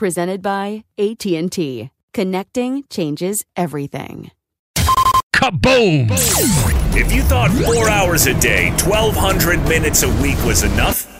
Presented by AT&T. Connecting changes everything. Kaboom! If you thought four hours a day, 1,200 minutes a week was enough,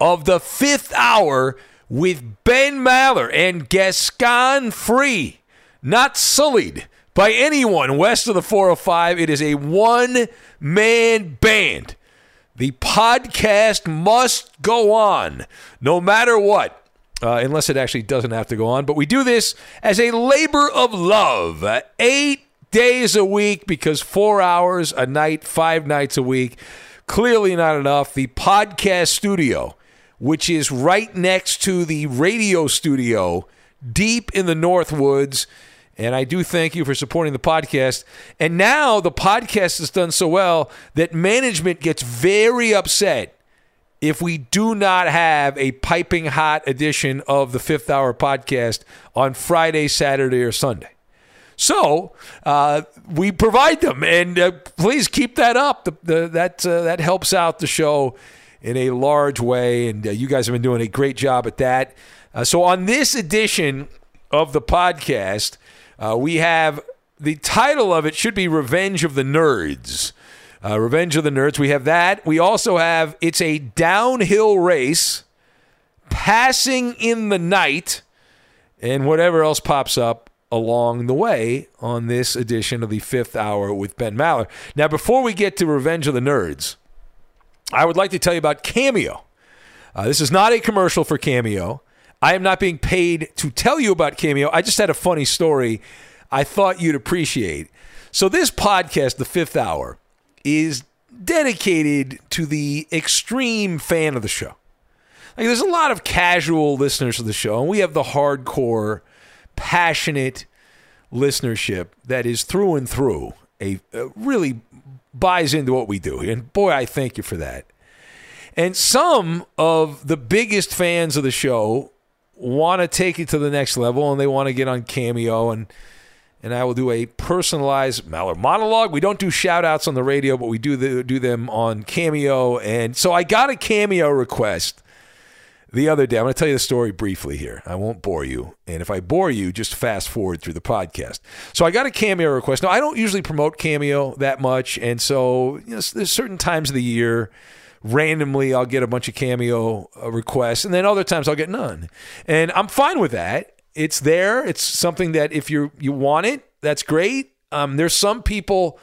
of the fifth hour with Ben Maller and Gascon Free. Not sullied by anyone west of the 405. It is a one man band. The podcast must go on no matter what, uh, unless it actually doesn't have to go on. But we do this as a labor of love. Uh, eight days a week because four hours a night, five nights a week. Clearly not enough. The podcast studio, which is right next to the radio studio deep in the North Woods. And I do thank you for supporting the podcast. And now the podcast has done so well that management gets very upset if we do not have a piping hot edition of the fifth hour podcast on Friday, Saturday, or Sunday. So uh, we provide them, and uh, please keep that up. The, the, that uh, that helps out the show in a large way, and uh, you guys have been doing a great job at that. Uh, so on this edition of the podcast, uh, we have the title of it should be "Revenge of the Nerds." Revenge of the Nerds. We have that. We also have it's a downhill race, passing in the night, and whatever else pops up along the way on this edition of the fifth hour with Ben Maller. Now, before we get to Revenge of the Nerds, I would like to tell you about Cameo. Uh, this is not a commercial for Cameo. I am not being paid to tell you about Cameo. I just had a funny story I thought you'd appreciate. So, this podcast, The Fifth Hour, is dedicated to the extreme fan of the show. Like, there's a lot of casual listeners of the show, and we have the hardcore passionate listenership that is through and through a, a really buys into what we do. And boy, I thank you for that. And some of the biggest fans of the show want to take it to the next level and they want to get on Cameo and and I will do a personalized Maller monologue. We don't do shout outs on the radio, but we do the, do them on Cameo. And so I got a Cameo request the other day. I'm going to tell you the story briefly here. I won't bore you. And if I bore you, just fast forward through the podcast. So I got a Cameo request. Now, I don't usually promote Cameo that much. And so you know, there's certain times of the year, randomly, I'll get a bunch of Cameo uh, requests. And then other times I'll get none. And I'm fine with that. It's there. It's something that if you you want it, that's great. Um, there's some people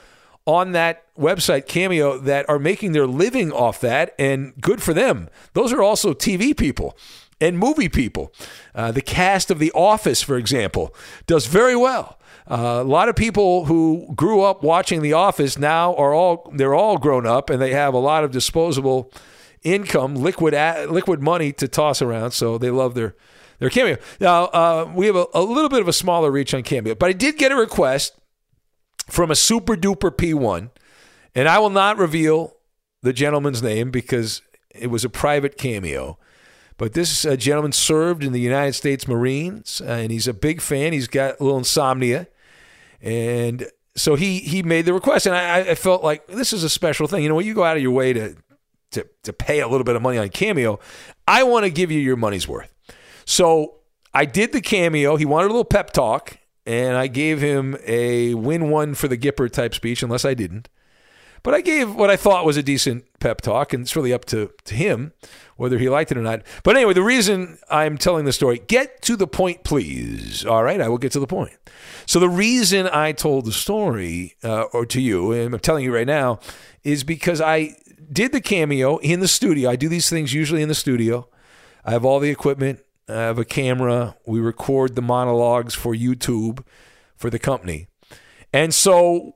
on that website Cameo that are making their living off that, and good for them. Those are also TV people. and movie people. Uh, the cast of The Office, for example, does very well. Uh, a lot of people who grew up watching The Office now are all they're all grown up and they have a lot of disposable income, liquid liquid money to toss around. So they love their their cameo. Now uh, we have a, a little bit of a smaller reach on cameo, but I did get a request from a super duper P1, and I will not reveal the gentleman's name because it was a private cameo. But this uh, gentleman served in the United States Marines, uh, and he's a big fan. He's got a little insomnia, and so he he made the request, and I, I felt like this is a special thing. You know, when you go out of your way to to to pay a little bit of money on Cameo, I want to give you your money's worth. So I did the Cameo. He wanted a little pep talk, and I gave him a win one for the Gipper type speech, unless I didn't. But I gave what I thought was a decent pep talk, and it's really up to, to him whether he liked it or not. But anyway, the reason I'm telling the story, get to the point, please. All right, I will get to the point. So the reason I told the story, uh, or to you, and I'm telling you right now, is because I did the cameo in the studio. I do these things usually in the studio. I have all the equipment. I have a camera. We record the monologues for YouTube for the company. And so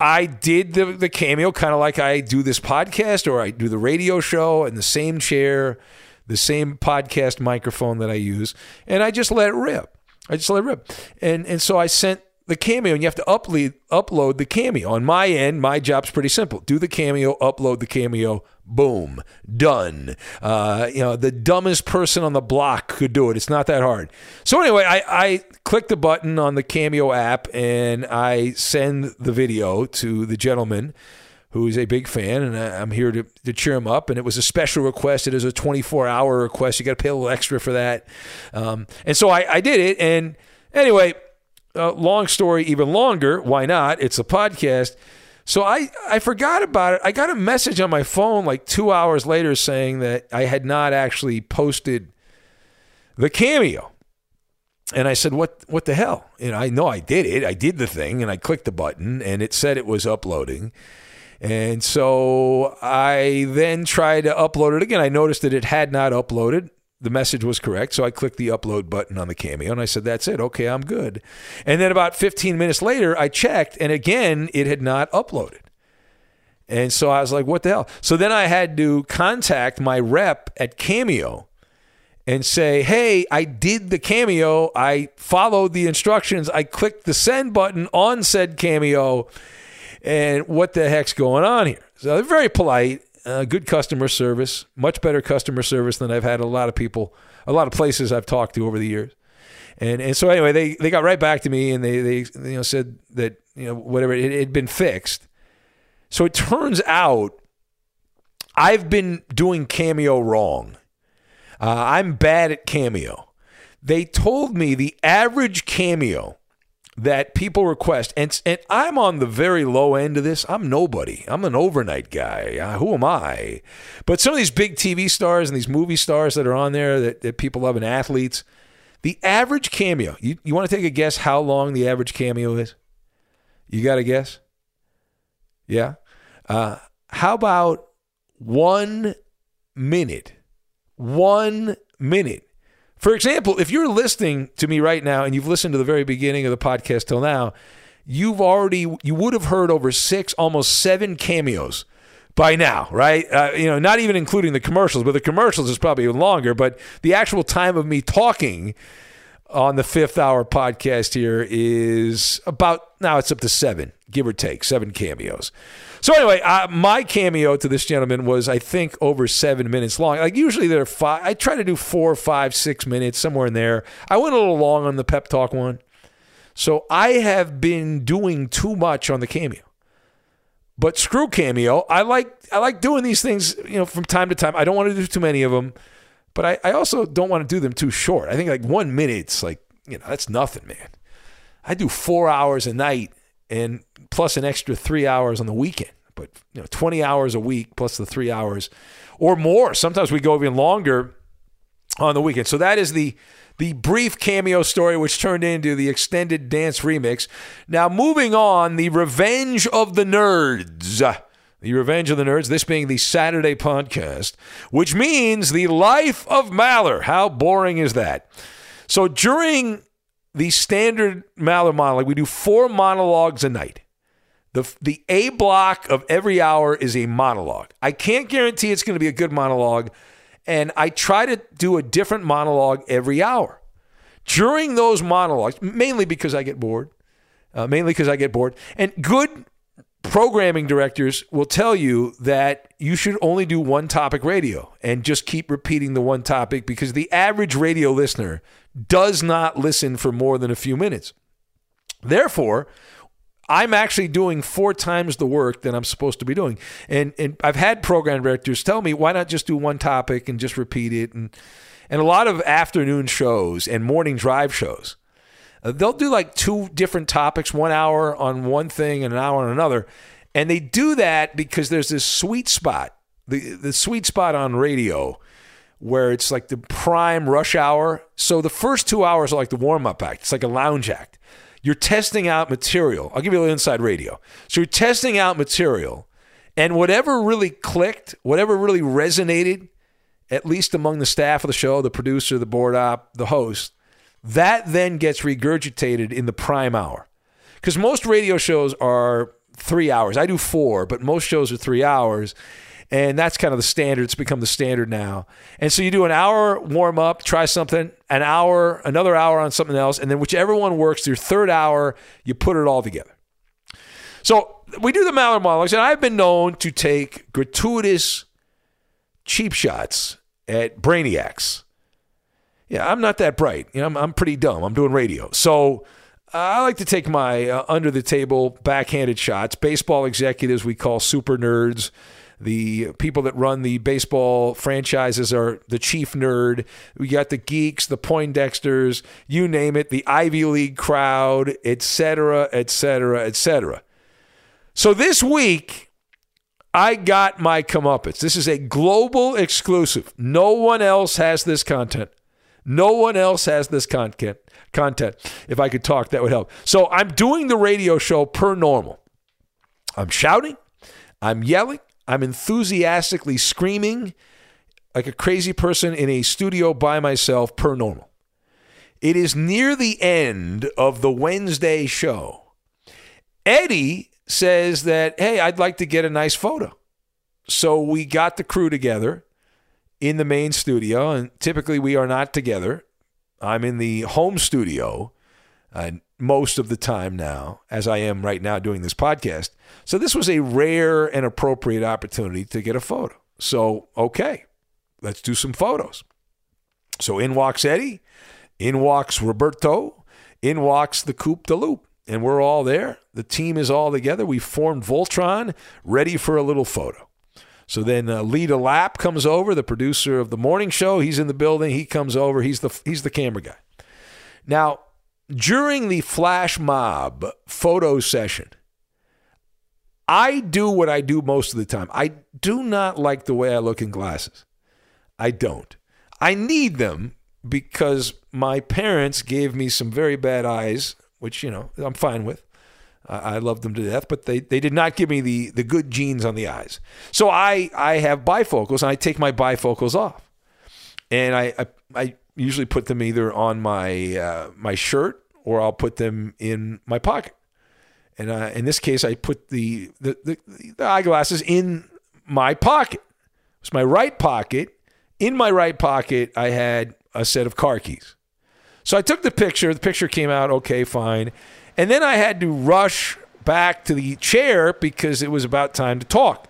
I did the, the cameo kind of like I do this podcast or I do the radio show in the same chair, the same podcast microphone that I use, and I just let it rip. I just let it rip. And and so I sent the cameo, and you have to upload upload the cameo. On my end, my job's pretty simple: do the cameo, upload the cameo, boom, done. Uh, you know, the dumbest person on the block could do it. It's not that hard. So anyway, I, I click the button on the Cameo app and I send the video to the gentleman who's a big fan, and I'm here to, to cheer him up. And it was a special request. It is a 24 hour request. You got to pay a little extra for that. Um, and so I, I did it. And anyway, uh, long story, even longer. Why not? It's a podcast. So I, I forgot about it. I got a message on my phone like two hours later saying that I had not actually posted the cameo. And I said, "What? What the hell?" Know, I know I did it. I did the thing, and I clicked the button, and it said it was uploading. And so I then tried to upload it again. I noticed that it had not uploaded the message was correct. So I clicked the upload button on the Cameo and I said, That's it. Okay, I'm good. And then about 15 minutes later, I checked and again, it had not uploaded. And so I was like, What the hell? So then I had to contact my rep at Cameo and say, Hey, I did the Cameo. I followed the instructions. I clicked the send button on said Cameo. And what the heck's going on here? So they're very polite uh, good customer service, much better customer service than I've had a lot of people, a lot of places I've talked to over the years. And and so anyway, they, they got right back to me and they, they you know said that you know whatever it had been fixed. So it turns out I've been doing Cameo wrong. Uh, I'm bad at Cameo. They told me the average Cameo that people request, and and I'm on the very low end of this. I'm nobody. I'm an overnight guy. Uh, who am I? But some of these big TV stars and these movie stars that are on there that, that people love and athletes, the average cameo. You you want to take a guess how long the average cameo is? You got a guess? Yeah. Uh, how about one minute? One minute. For example, if you're listening to me right now and you've listened to the very beginning of the podcast till now, you've already you would have heard over six, almost seven cameos by now, right? Uh, you know, not even including the commercials, but the commercials is probably even longer. But the actual time of me talking on the fifth hour podcast here is about now it's up to seven, give or take, seven cameos. So anyway, uh, my cameo to this gentleman was, I think, over seven minutes long. Like usually they're five. I try to do four, five, six minutes somewhere in there. I went a little long on the pep talk one, so I have been doing too much on the cameo. But screw cameo. I like I like doing these things, you know, from time to time. I don't want to do too many of them, but I, I also don't want to do them too short. I think like one minute's like you know that's nothing, man. I do four hours a night and plus an extra three hours on the weekend. But you know, 20 hours a week plus the three hours or more. Sometimes we go even longer on the weekend. So that is the the brief cameo story, which turned into the extended dance remix. Now, moving on, the Revenge of the Nerds. The Revenge of the Nerds, this being the Saturday podcast, which means the life of Maller. How boring is that? So during the standard Maller monologue, we do four monologues a night. The, the A block of every hour is a monologue. I can't guarantee it's going to be a good monologue, and I try to do a different monologue every hour. During those monologues, mainly because I get bored, uh, mainly because I get bored, and good programming directors will tell you that you should only do one topic radio and just keep repeating the one topic because the average radio listener does not listen for more than a few minutes. Therefore, I'm actually doing four times the work that I'm supposed to be doing. And and I've had program directors tell me, why not just do one topic and just repeat it? And and a lot of afternoon shows and morning drive shows Uh, they'll do like two different topics, one hour on one thing and an hour on another. And they do that because there's this sweet spot, the, the sweet spot on radio where it's like the prime rush hour. So the first two hours are like the warm up act, it's like a lounge act. You're testing out material. I'll give you a little inside radio. So you're testing out material, and whatever really clicked, whatever really resonated, at least among the staff of the show, the producer, the board op, the host, that then gets regurgitated in the prime hour. Because most radio shows are three hours. I do four, but most shows are three hours. And that's kind of the standard. It's become the standard now. And so you do an hour warm up, try something, an hour, another hour on something else, and then whichever one works, your third hour, you put it all together. So we do the Maller monologues, and I've been known to take gratuitous cheap shots at brainiacs yeah, I'm not that bright. You know, I'm, I'm pretty dumb. I'm doing radio. So uh, I like to take my uh, under the table backhanded shots. Baseball executives we call super nerds. The people that run the baseball franchises are the chief nerd. We got the geeks, the Poindexters, you name it, the Ivy League crowd, etc., etc., etc. So this week, I got my comeuppance. This is a global exclusive. No one else has this content. No one else has this content. Content. If I could talk, that would help. So I'm doing the radio show per normal. I'm shouting. I'm yelling. I'm enthusiastically screaming like a crazy person in a studio by myself per normal. It is near the end of the Wednesday show. Eddie says that, hey, I'd like to get a nice photo. So we got the crew together in the main studio, and typically we are not together. I'm in the home studio uh, most of the time now, as I am right now doing this podcast. So this was a rare and appropriate opportunity to get a photo. So, okay, let's do some photos. So in walks Eddie, in walks Roberto, in walks the Coupe de Loop, and we're all there. The team is all together. We formed Voltron, ready for a little photo. So then uh, Lita Lapp comes over, the producer of the morning show. He's in the building. He comes over. He's the he's the camera guy. Now, during the flash mob photo session, I do what I do most of the time. I do not like the way I look in glasses. I don't. I need them because my parents gave me some very bad eyes, which, you know, I'm fine with. I love them to death, but they, they did not give me the, the good genes on the eyes. So I, I have bifocals and I take my bifocals off. And I, I, I usually put them either on my, uh, my shirt or I'll put them in my pocket. And in this case, I put the, the, the, the eyeglasses in my pocket. It's my right pocket. In my right pocket, I had a set of car keys. So I took the picture. The picture came out okay, fine. And then I had to rush back to the chair because it was about time to talk.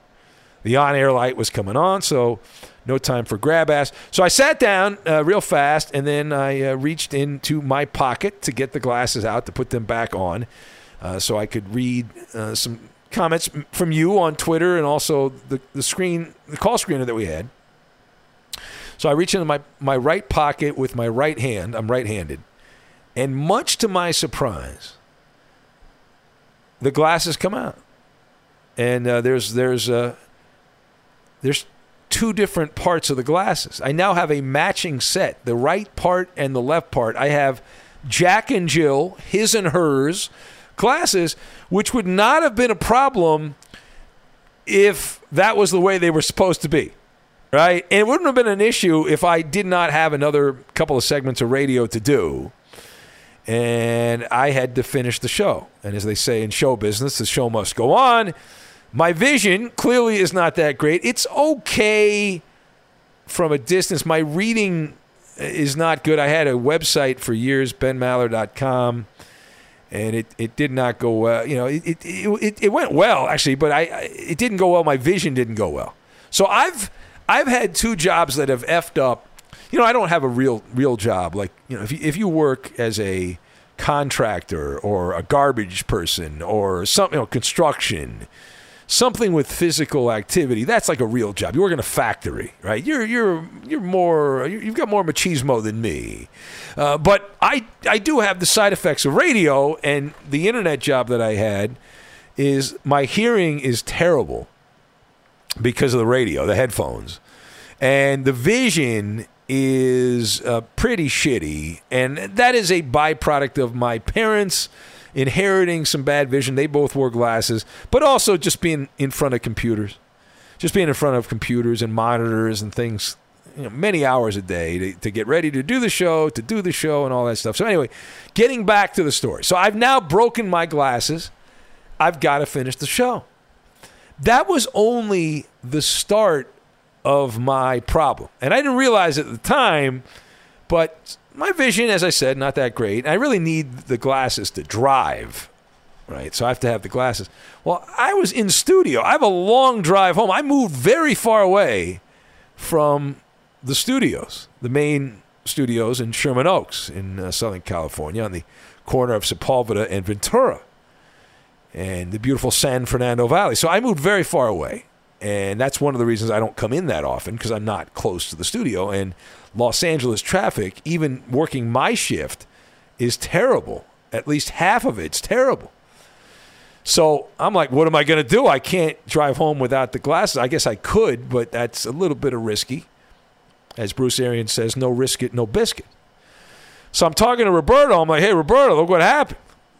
The on air light was coming on, so no time for grab ass. So I sat down uh, real fast and then I uh, reached into my pocket to get the glasses out to put them back on uh, so I could read uh, some comments from you on Twitter and also the, the screen, the call screener that we had. So I reach into my, my right pocket with my right hand. I'm right handed. And much to my surprise, the glasses come out, and uh, there's there's uh, there's two different parts of the glasses. I now have a matching set, the right part and the left part. I have Jack and Jill, his and hers glasses, which would not have been a problem if that was the way they were supposed to be, right? And it wouldn't have been an issue if I did not have another couple of segments of radio to do. And I had to finish the show. And as they say in show business, the show must go on. My vision clearly is not that great. It's okay from a distance. My reading is not good. I had a website for years, benmaller.com, and it, it did not go well. You know, it, it, it, it went well, actually, but I, it didn't go well. My vision didn't go well. So I've, I've had two jobs that have effed up. You know, I don't have a real real job. Like, you know, if you, if you work as a contractor or a garbage person or something, you know, construction, something with physical activity. That's like a real job. You work in a factory, right? You're you're you're more you've got more machismo than me. Uh, but I I do have the side effects of radio and the internet job that I had is my hearing is terrible because of the radio, the headphones, and the vision is uh, pretty shitty, and that is a byproduct of my parents inheriting some bad vision. They both wore glasses, but also just being in front of computers, just being in front of computers and monitors and things, you know, many hours a day to, to get ready to do the show, to do the show, and all that stuff. So, anyway, getting back to the story. So, I've now broken my glasses. I've got to finish the show. That was only the start of my problem. And I didn't realize at the time, but my vision, as I said, not that great. I really need the glasses to drive, right? So I have to have the glasses. Well, I was in studio. I have a long drive home. I moved very far away from the studios, the main studios in Sherman Oaks in uh, Southern California on the corner of Sepulveda and Ventura and the beautiful San Fernando Valley. So I moved very far away. And that's one of the reasons I don't come in that often because I'm not close to the studio. And Los Angeles traffic, even working my shift, is terrible. At least half of it's terrible. So I'm like, what am I going to do? I can't drive home without the glasses. I guess I could, but that's a little bit of risky. As Bruce Arians says, no risk it, no biscuit. So I'm talking to Roberto. I'm like, hey, Roberto, look what happened.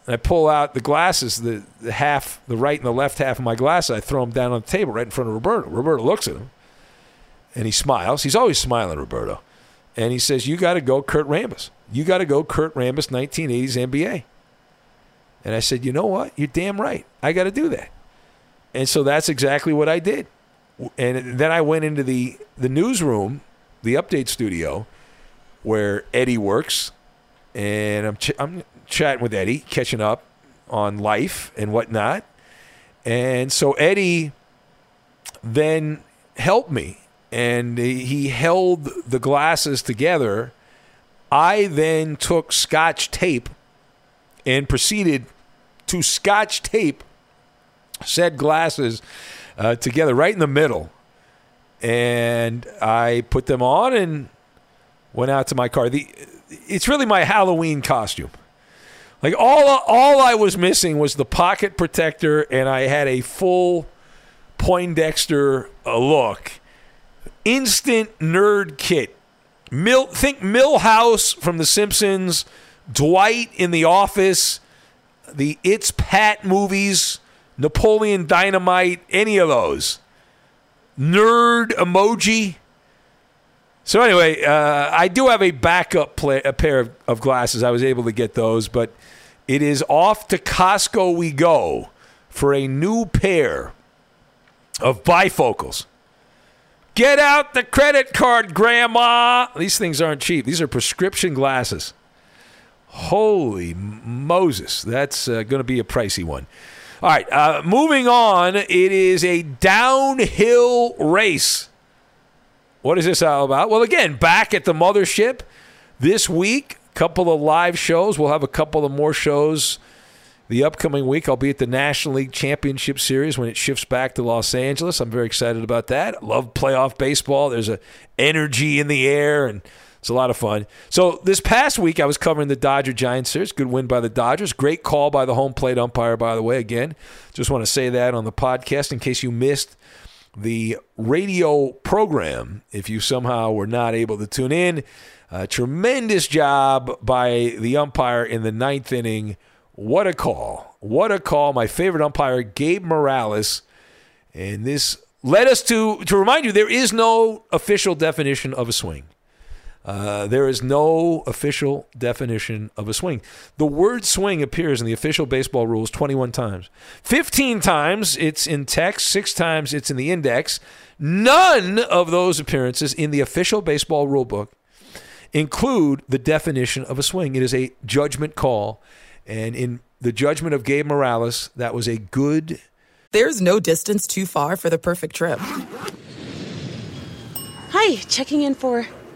And I pull out the glasses, the, the half, the right and the left half of my glasses. I throw them down on the table right in front of Roberto. Roberto looks at him and he smiles. He's always smiling, Roberto. And he says, You got to go Kurt Rambis. You got to go Kurt Rambis 1980s NBA. And I said, You know what? You're damn right. I got to do that. And so that's exactly what I did. And then I went into the, the newsroom, the update studio, where Eddie works. And I'm, I'm chatting with Eddie, catching up on life and whatnot. And so Eddie then helped me and he held the glasses together. I then took scotch tape and proceeded to scotch tape said glasses uh, together right in the middle. And I put them on and went out to my car. The, it's really my Halloween costume. Like all all I was missing was the pocket protector, and I had a full Poindexter uh, look. Instant nerd kit. Think Milhouse from The Simpsons, Dwight in The Office, the It's Pat movies, Napoleon Dynamite, any of those. Nerd emoji. So anyway, uh, I do have a backup play, a pair of, of glasses. I was able to get those, but it is off to Costco we go for a new pair of bifocals. Get out the credit card, Grandma. These things aren't cheap. These are prescription glasses. Holy Moses. That's uh, going to be a pricey one. All right, uh, moving on. It is a downhill race. What is this all about? Well, again, back at the mothership this week couple of live shows. We'll have a couple of more shows the upcoming week. I'll be at the National League Championship Series when it shifts back to Los Angeles. I'm very excited about that. Love playoff baseball. There's a energy in the air and it's a lot of fun. So this past week I was covering the Dodger Giants series. Good win by the Dodgers. Great call by the home plate umpire, by the way. Again, just want to say that on the podcast in case you missed the radio program. If you somehow were not able to tune in. A tremendous job by the umpire in the ninth inning. What a call. What a call. My favorite umpire, Gabe Morales. And this led us to, to remind you there is no official definition of a swing. Uh, there is no official definition of a swing. The word swing appears in the official baseball rules 21 times. 15 times it's in text, six times it's in the index. None of those appearances in the official baseball rule book include the definition of a swing. It is a judgment call. And in the judgment of Gabe Morales, that was a good. There's no distance too far for the perfect trip. Hi, checking in for.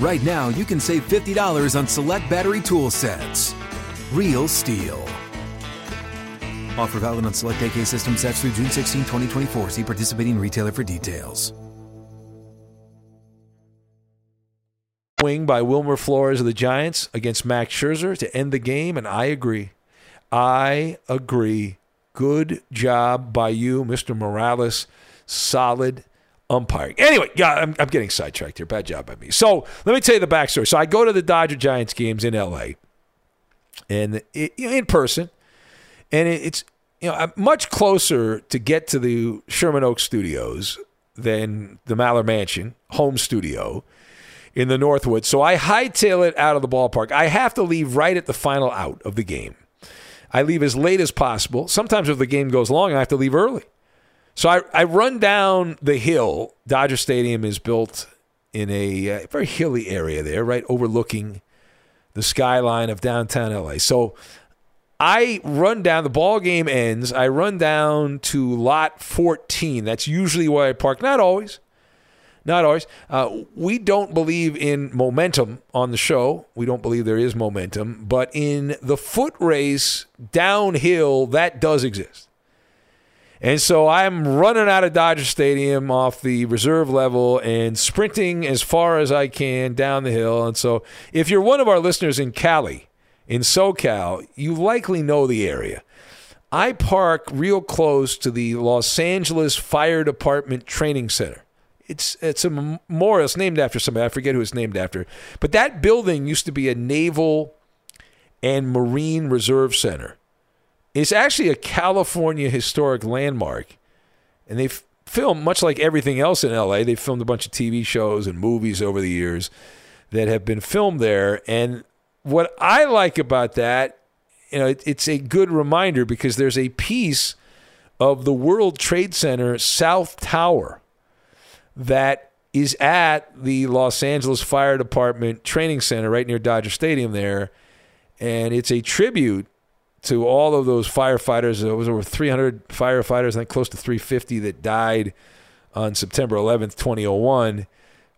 right now you can save $50 on select battery tool sets. Real STIHL. Offer valid on select AK system sets through June 16, 2024. See participating retailer for details. Wing by Wilmer Flores of the Giants against Max Scherzer to end the game, and I agree. I agree. Good job by you, Mr. Morales. Solid umpiring. Anyway, yeah, I'm, I'm getting sidetracked here. Bad job by me. So let me tell you the backstory. So I go to the Dodger Giants games in LA, and it, in person, and it, it's you know I'm much closer to get to the Sherman Oaks studios than the Maller Mansion home studio in the Northwood. So I hightail it out of the ballpark. I have to leave right at the final out of the game. I leave as late as possible. Sometimes if the game goes long, I have to leave early. So I, I run down the hill. Dodger Stadium is built in a uh, very hilly area there, right overlooking the skyline of downtown LA. So I run down, the ball game ends. I run down to lot 14. That's usually where I park. Not always. Not always. Uh, we don't believe in momentum on the show. We don't believe there is momentum. But in the foot race downhill, that does exist. And so I'm running out of Dodger Stadium off the reserve level and sprinting as far as I can down the hill. And so if you're one of our listeners in Cali, in SoCal, you likely know the area. I park real close to the Los Angeles Fire Department Training Center It's it's a memorial. It's named after somebody. I forget who it's named after. But that building used to be a naval and marine reserve center. It's actually a California historic landmark, and they've filmed much like everything else in LA. They've filmed a bunch of TV shows and movies over the years that have been filmed there. And what I like about that, you know, it, it's a good reminder because there's a piece of the World Trade Center South Tower that is at the Los Angeles Fire Department Training Center right near Dodger Stadium there. And it's a tribute to all of those firefighters. It was over 300 firefighters, I think close to 350 that died on September 11th, 2001,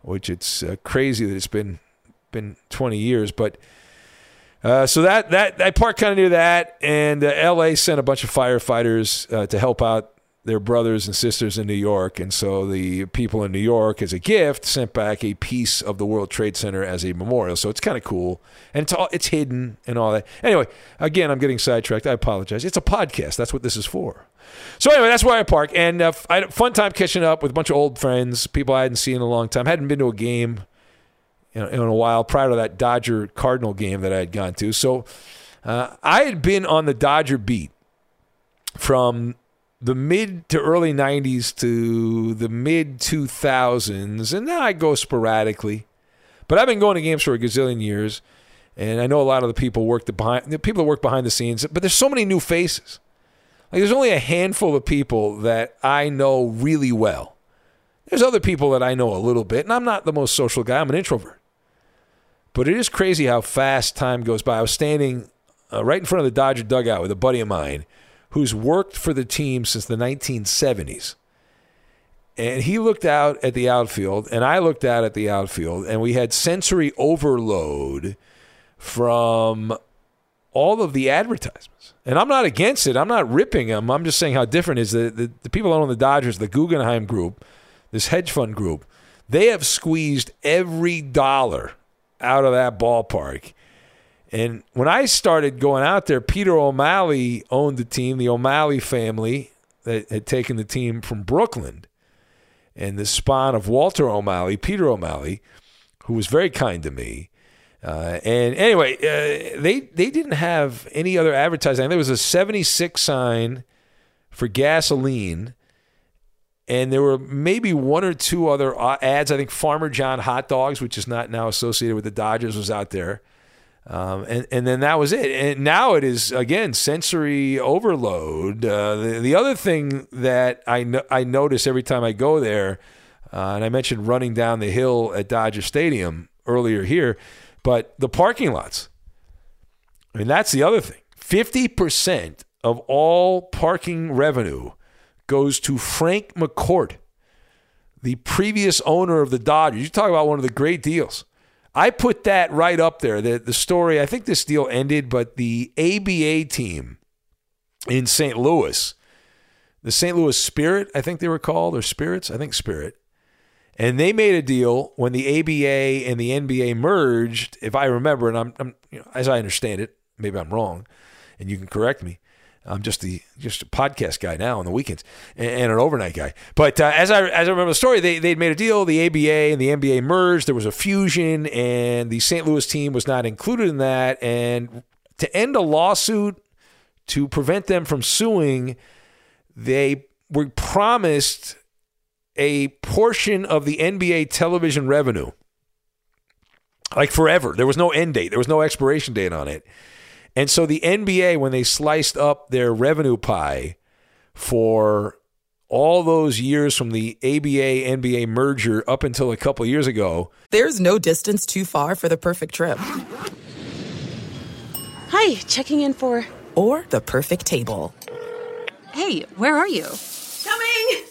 which it's uh, crazy that it's been been 20 years. But uh, so that that I parked kind of near that, and uh, L.A. sent a bunch of firefighters uh, to help out their brothers and sisters in New York, and so the people in New York, as a gift, sent back a piece of the World Trade Center as a memorial. So it's kind of cool, and it's all, it's hidden and all that. Anyway, again, I'm getting sidetracked. I apologize. It's a podcast. That's what this is for. So anyway, that's where I park, and uh, I had a fun time catching up with a bunch of old friends, people I hadn't seen in a long time. hadn't been to a game in, in a while prior to that Dodger Cardinal game that I had gone to. So uh, I had been on the Dodger beat from the mid to early 90s to the mid 2000s, and now I go sporadically. But I've been going to games for a gazillion years, and I know a lot of the people work the behind the people that work behind the scenes. But there's so many new faces. Like there's only a handful of people that I know really well. There's other people that I know a little bit, and I'm not the most social guy. I'm an introvert. But it is crazy how fast time goes by. I was standing uh, right in front of the Dodger dugout with a buddy of mine who's worked for the team since the 1970s. And he looked out at the outfield, and I looked out at the outfield, and we had sensory overload from all of the advertisements. And I'm not against it. I'm not ripping them. I'm just saying how different is the, the, the people that own the Dodgers, the Guggenheim Group, this hedge fund group, they have squeezed every dollar out of that ballpark. And when I started going out there, Peter O'Malley owned the team, the O'Malley family that had taken the team from Brooklyn. And the spawn of Walter O'Malley, Peter O'Malley, who was very kind to me. Uh, and anyway, uh, they they didn't have any other advertising. There was a 76 sign for gasoline, and there were maybe one or two other uh, ads. I think Farmer John hot dogs, which is not now associated with the Dodgers, was out there. Um, and, and then that was it. And now it is, again, sensory overload. Uh, the, the other thing that I, no, I notice every time I go there, uh, and I mentioned running down the hill at Dodger Stadium earlier here, but the parking lots. I mean, that's the other thing. 50% of all parking revenue goes to Frank McCourt, the previous owner of the Dodgers. You talk about one of the great deals. I put that right up there. The, the story, I think this deal ended, but the ABA team in St. Louis, the St. Louis Spirit, I think they were called, or Spirits, I think Spirit. And they made a deal when the ABA and the NBA merged, if I remember, and I'm, I'm you know, as I understand it, maybe I'm wrong, and you can correct me. I'm just the just a podcast guy now on the weekends and, and an overnight guy. But uh, as I as I remember the story, they they'd made a deal. The ABA and the NBA merged. There was a fusion, and the St. Louis team was not included in that. And to end a lawsuit to prevent them from suing, they were promised a portion of the NBA television revenue, like forever. There was no end date. There was no expiration date on it. And so the NBA, when they sliced up their revenue pie for all those years from the ABA NBA merger up until a couple years ago, there's no distance too far for the perfect trip. Hi, checking in for. Or the perfect table. Hey, where are you? Coming!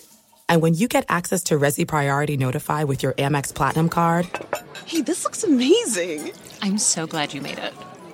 And when you get access to Resy Priority Notify with your Amex Platinum card. Hey, this looks amazing! I'm so glad you made it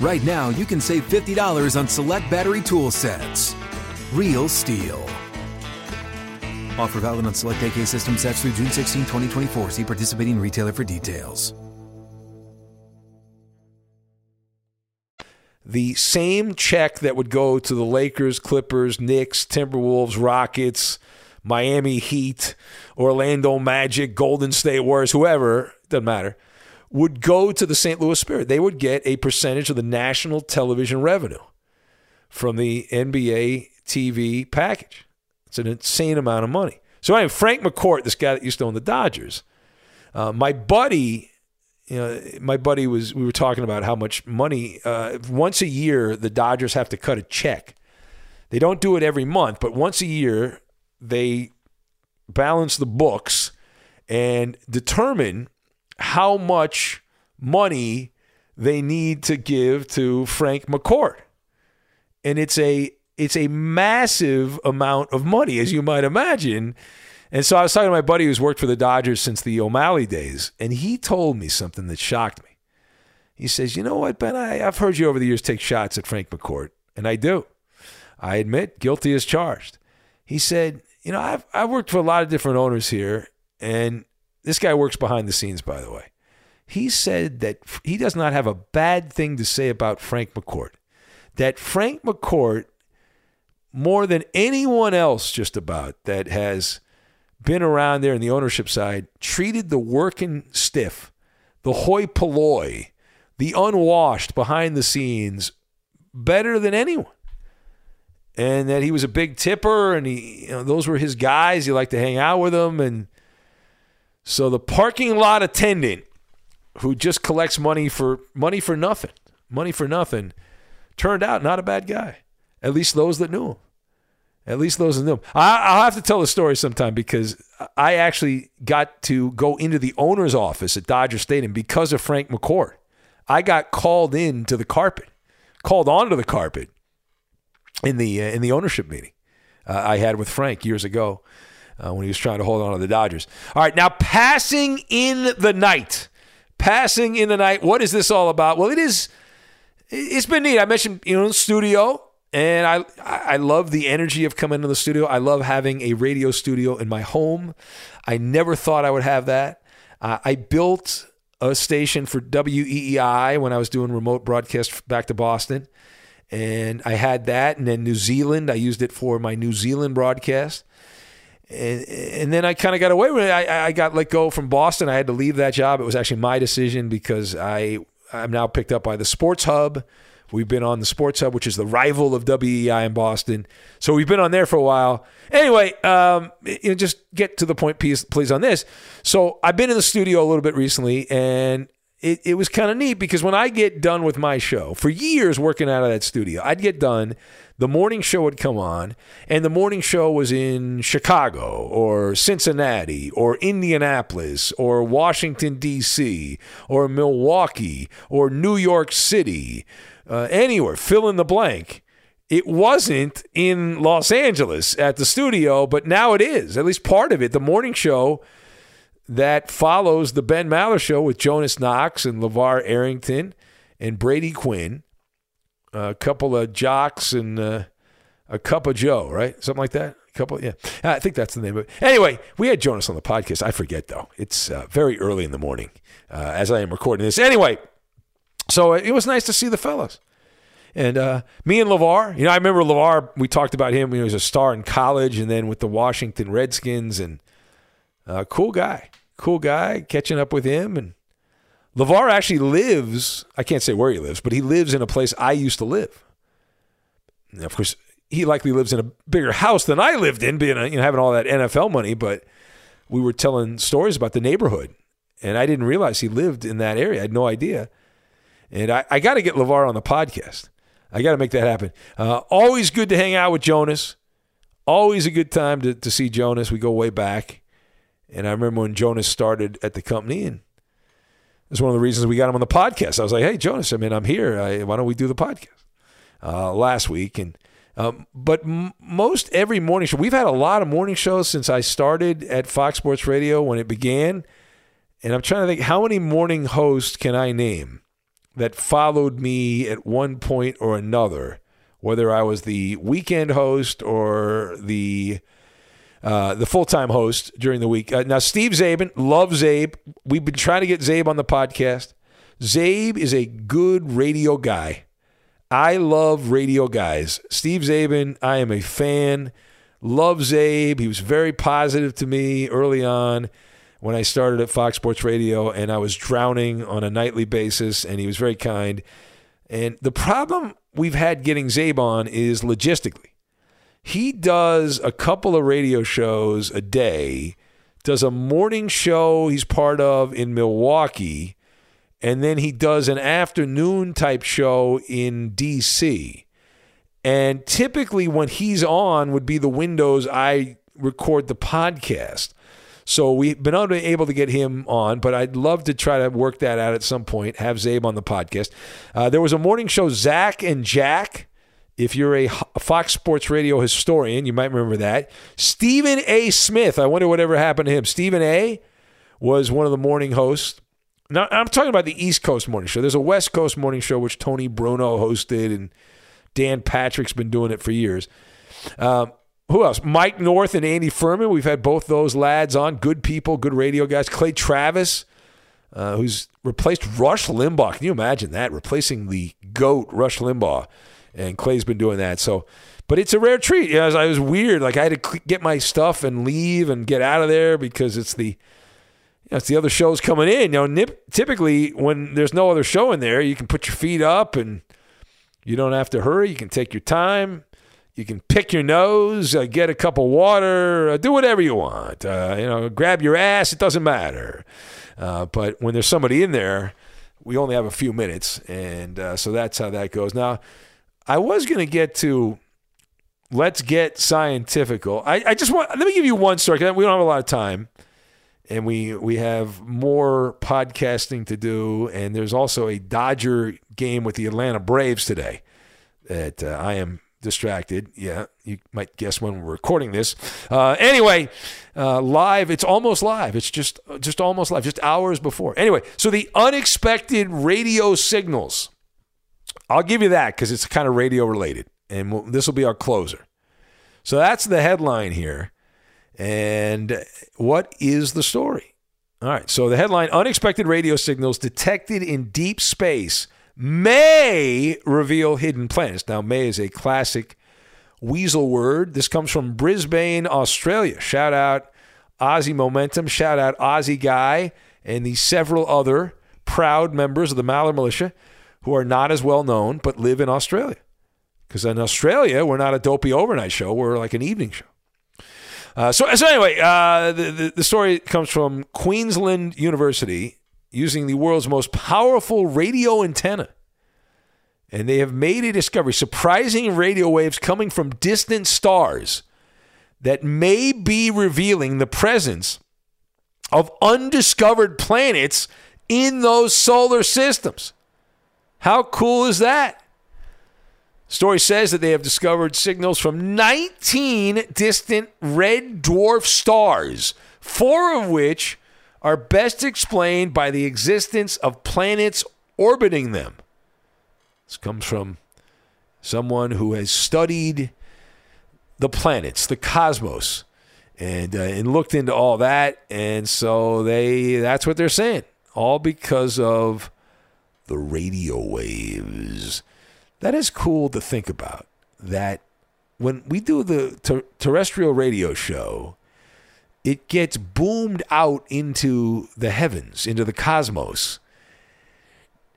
right now you can save $50 on select battery tool sets. Real STIHL. Offer valid on select AK system sets through June 16, 2024. See participating retailer for details. the same check that would go to the Lakers, Clippers, Knicks, Timberwolves, Rockets, Miami Heat, Orlando Magic, Golden State Warriors, whoever, doesn't matter, would go to the St. Louis Spirit. They would get a percentage of the national television revenue from the NBA TV package. It's an insane amount of money. So anyway, Frank McCourt, this guy that used to own the Dodgers, uh, my buddy you know, my buddy was, we were talking about how much money, uh, once a year, the Dodgers have to cut a check. They don't do it every month, but once a year, they balance the books and determine how much money they need to give to Frank McCourt. And it's a it's a massive amount of money, as you might imagine. And so I was talking to my buddy who's worked for the Dodgers since the O'Malley days, and he told me something that shocked me. He says, You know what, Ben? I, I've heard you over the years take shots at Frank McCourt, and I do. I admit, guilty as charged. He said, You know, I've, I've worked for a lot of different owners here, and this guy works behind the scenes, by the way. He said that he does not have a bad thing to say about Frank McCourt. That Frank McCourt, more than anyone else, just about, that has been around there in the ownership side, treated the working stiff, the hoi polloi, the unwashed behind the scenes better than anyone. And that he was a big tipper and he you know, those were his guys. He liked to hang out with them. And so the parking lot attendant who just collects money for money for nothing, money for nothing, turned out not a bad guy. At least those that knew him. At least those that knew him. I, will have to tell the story sometime because I actually got to go into the owner's office at Dodger Stadium because of Frank McCourt. I got called in to the carpet, called onto the carpet in the uh, in the ownership meeting uh, I had with Frank years ago uh, when he was trying to hold on to the Dodgers. All right, now passing in the night, passing in the night. What is this all about? Well, it is. It's been neat. I mentioned you know studio, and I I love the energy of coming into the studio. I love having a radio studio in my home. I never thought I would have that. Uh, I built a station for WEEI when I was doing remote broadcast back to Boston. And I had that. And then New Zealand, I used it for my New Zealand broadcast. And, and then I kind of got away with it. I, I got let go from Boston. I had to leave that job. It was actually my decision because I, I'm now picked up by the Sports Hub. We've been on the Sports Hub, which is the rival of WEEI in Boston. So we've been on there for a while. Anyway, um, you know, just get to the point, please, please, on this. So I've been in the studio a little bit recently, and it, it was kind of neat because when I get done with my show, for years working out of that studio, I'd get done. The morning show would come on, and the morning show was in Chicago or Cincinnati or Indianapolis or Washington, D.C. or Milwaukee or New York City uh, anywhere, fill in the blank. It wasn't in Los Angeles at the studio, but now it is. At least part of it. The morning show that follows the Ben Maller show with Jonas Knox and LaVar Arrington and Brady Quinn, a couple of jocks and uh, a cup of Joe, right? Something like that. A couple, yeah. I think that's the name of it. Anyway, we had Jonas on the podcast. I forget though. It's uh, very early in the morning uh, as I am recording this. Anyway, so it was nice to see the fellas. And uh, me and LaVar, you know, I remember LaVar, we talked about him he was a star in college and then with the Washington Redskins. And uh, cool guy, cool guy, catching up with him. And LaVar actually lives, I can't say where he lives, but he lives in a place I used to live. Now, of course, he likely lives in a bigger house than I lived in, being you know having all that NFL money. But we were telling stories about the neighborhood, and I didn't realize he lived in that area. I had no idea. And I, I got to get LaVar on the podcast. I got to make that happen. Uh, always good to hang out with Jonas. Always a good time to, to see Jonas. We go way back. And I remember when Jonas started at the company, and it's one of the reasons we got him on the podcast. I was like, hey, Jonas, I mean, I'm here. I, why don't we do the podcast uh, last week? And um, But m- most every morning show, we've had a lot of morning shows since I started at Fox Sports Radio when it began. And I'm trying to think, how many morning hosts can I name? that followed me at one point or another, whether I was the weekend host or the uh, the full time host during the week. Uh, now, Steve Czaban, love Zabe. We've been trying to get Zabe on the podcast. Zabe is a good radio guy. I love radio guys. Steve Czaban, I am a fan. Love Zabe. He was very positive to me early on when I started at Fox Sports Radio, and I was drowning on a nightly basis, and he was very kind. And the problem we've had getting Zabe on is logistically. He does a couple of radio shows a day, does a morning show he's part of in Milwaukee, and then he does an afternoon type show in DC. And typically, when he's on, would be the windows I record the podcast. So we've been able to get him on, but I'd love to try to work that out at some point, have Zabe on the podcast. Uh, there was a morning show, Zach and Jack. If you're a Fox Sports Radio historian, you might remember that. Stephen A. Smith, I wonder whatever happened to him. Stephen A. was one of the morning hosts. Now, I'm talking about the East Coast morning show. There's a West Coast morning show, which Tony Bruno hosted, and Dan Patrick's been doing it for years. Um, who else? Mike North and Andy Furman. We've had both those lads on. Good people, good radio guys. Clay Travis, uh, who's replaced Rush Limbaugh. Can you imagine that? Replacing the GOAT, Rush Limbaugh. And Clay's been doing that. So, but it's a rare treat. You know, I was weird. Like I had to get my stuff and leave and get out of there because it's the, you know, it's the other shows coming in. You know, nip, typically when there's no other show in there, you can put your feet up and you don't have to hurry. You can take your time you can pick your nose, uh, get a cup of water, uh, do whatever you want. Uh, you know, grab your ass. It doesn't matter. Uh, but when there's somebody in there, we only have a few minutes, and uh, so that's how that goes. Now, I was going to get to let's get scientifical. I, I just want let me give you one story. we don't have a lot of time, and we we have more podcasting to do, and there's also a Dodger game with the Atlanta Braves today that uh, I am distracted. Yeah, you might guess when we're recording this. Uh, anyway, uh, live. It's almost live. It's just just almost live. Just hours before. Anyway, so the unexpected radio signals. I'll give you that because it's kind of radio related, and we'll, this will be our closer. So that's the headline here. And what is the story? All right. So the headline: Unexpected radio signals detected in deep space may reveal hidden planets. Now, may is a classic weasel word. This comes from Brisbane, Australia. Shout out Aussie Momentum. Shout out Aussie Guy and the several other proud members of the Maller Militia who are not as well known but live in Australia. Because in Australia, we're not a dopey overnight show, we're like an evening show. Uh, so, so anyway, uh, the, the, the story comes from Queensland University using the world's most powerful radio antenna. And they have made a discovery surprising radio waves coming from distant stars that may be revealing the presence of undiscovered planets in those solar systems. How cool is that? Story says that they have discovered signals from 19 distant red dwarf stars, four of which are best explained by the existence of planets orbiting them. This comes from someone who has studied the planets, the cosmos, and uh, and looked into all that, and so they that's what they're saying, all because of the radio waves. That is cool to think about. That when we do the ter- terrestrial radio show, it gets boomed out into the heavens, into the cosmos.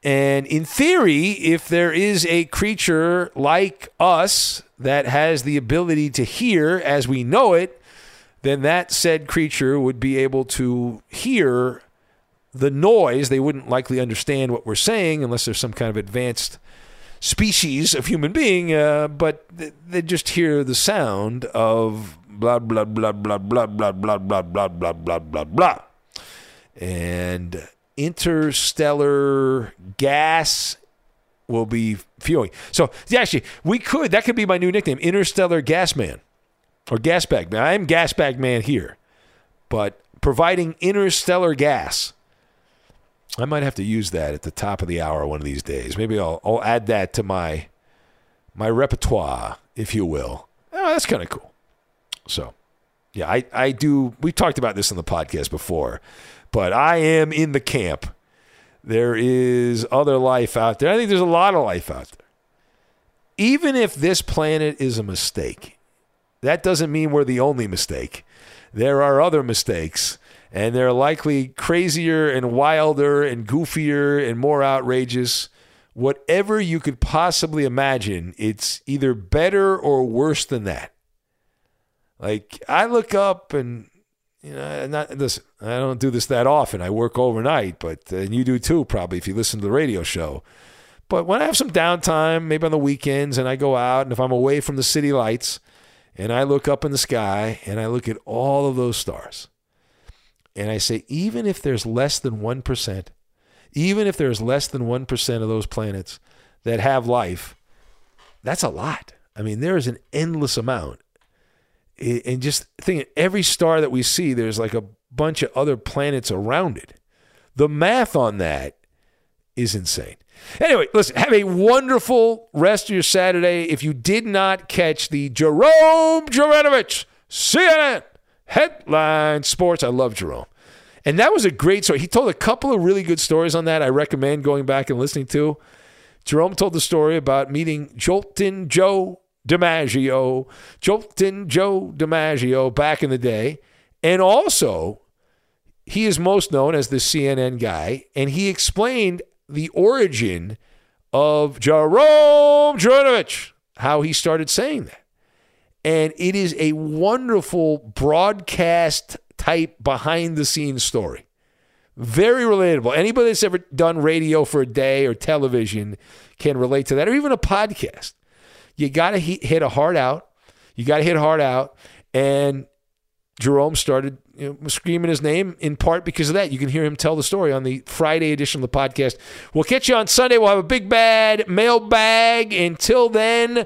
And in theory, if there is a creature like us that has the ability to hear as we know it, then that said creature would be able to hear the noise. They wouldn't likely understand what we're saying unless there's some kind of advanced species of human being, uh, but they just hear the sound of blah blah blah blah blah blah blah blah blah blah blah blah blah. And interstellar gas will be fueling. So actually, we could that could be my new nickname, Interstellar Gas Man or Gas Bag Man. I'm Gas Bag Man here, but providing interstellar gas. I might have to use that at the top of the hour one of these days. Maybe I'll, I'll add that to my my repertoire, if you will. Oh, that's kind of cool. So, yeah, I, I do. We've talked about this in the podcast before, but I am in the camp. There is other life out there. I think there's a lot of life out there. Even if this planet is a mistake, that doesn't mean we're the only mistake. There are other mistakes and they're likely crazier and wilder and goofier and more outrageous. Whatever you could possibly imagine, it's either better or worse than that. Like I look up and you know, not listen. I don't do this that often. I work overnight, but and you do too, probably if you listen to the radio show. But when I have some downtime, maybe on the weekends, and I go out, and if I'm away from the city lights, and I look up in the sky and I look at all of those stars, and I say, even if there's less than 1%, even if there's less than 1% of those planets that have life, that's a lot. I mean, there is an endless amount. And just think, every star that we see, there's like a bunch of other planets around it. The math on that is insane. Anyway, listen, have a wonderful rest of your Saturday. If you did not catch the Jerome Jaranovich CNN Headline Sports. I love Jerome. And that was a great story. He told a couple of really good stories on that I recommend going back and listening to. Jerome told the story about meeting Joltin Joe DiMaggio, Joltin Joe DiMaggio back in the day. And also, he is most known as the CNN guy, and he explained the origin of Jerome Jaranovich, how he started saying that. And it is a wonderful broadcast type behind the scenes story. Very relatable. Anybody that's ever done radio for a day or television can relate to that, or even a podcast. You got to hit a heart out. You got to hit hard out. And Jerome started you know, screaming his name in part because of that. You can hear him tell the story on the Friday edition of the podcast. We'll catch you on Sunday. We'll have a big bad mailbag. Until then,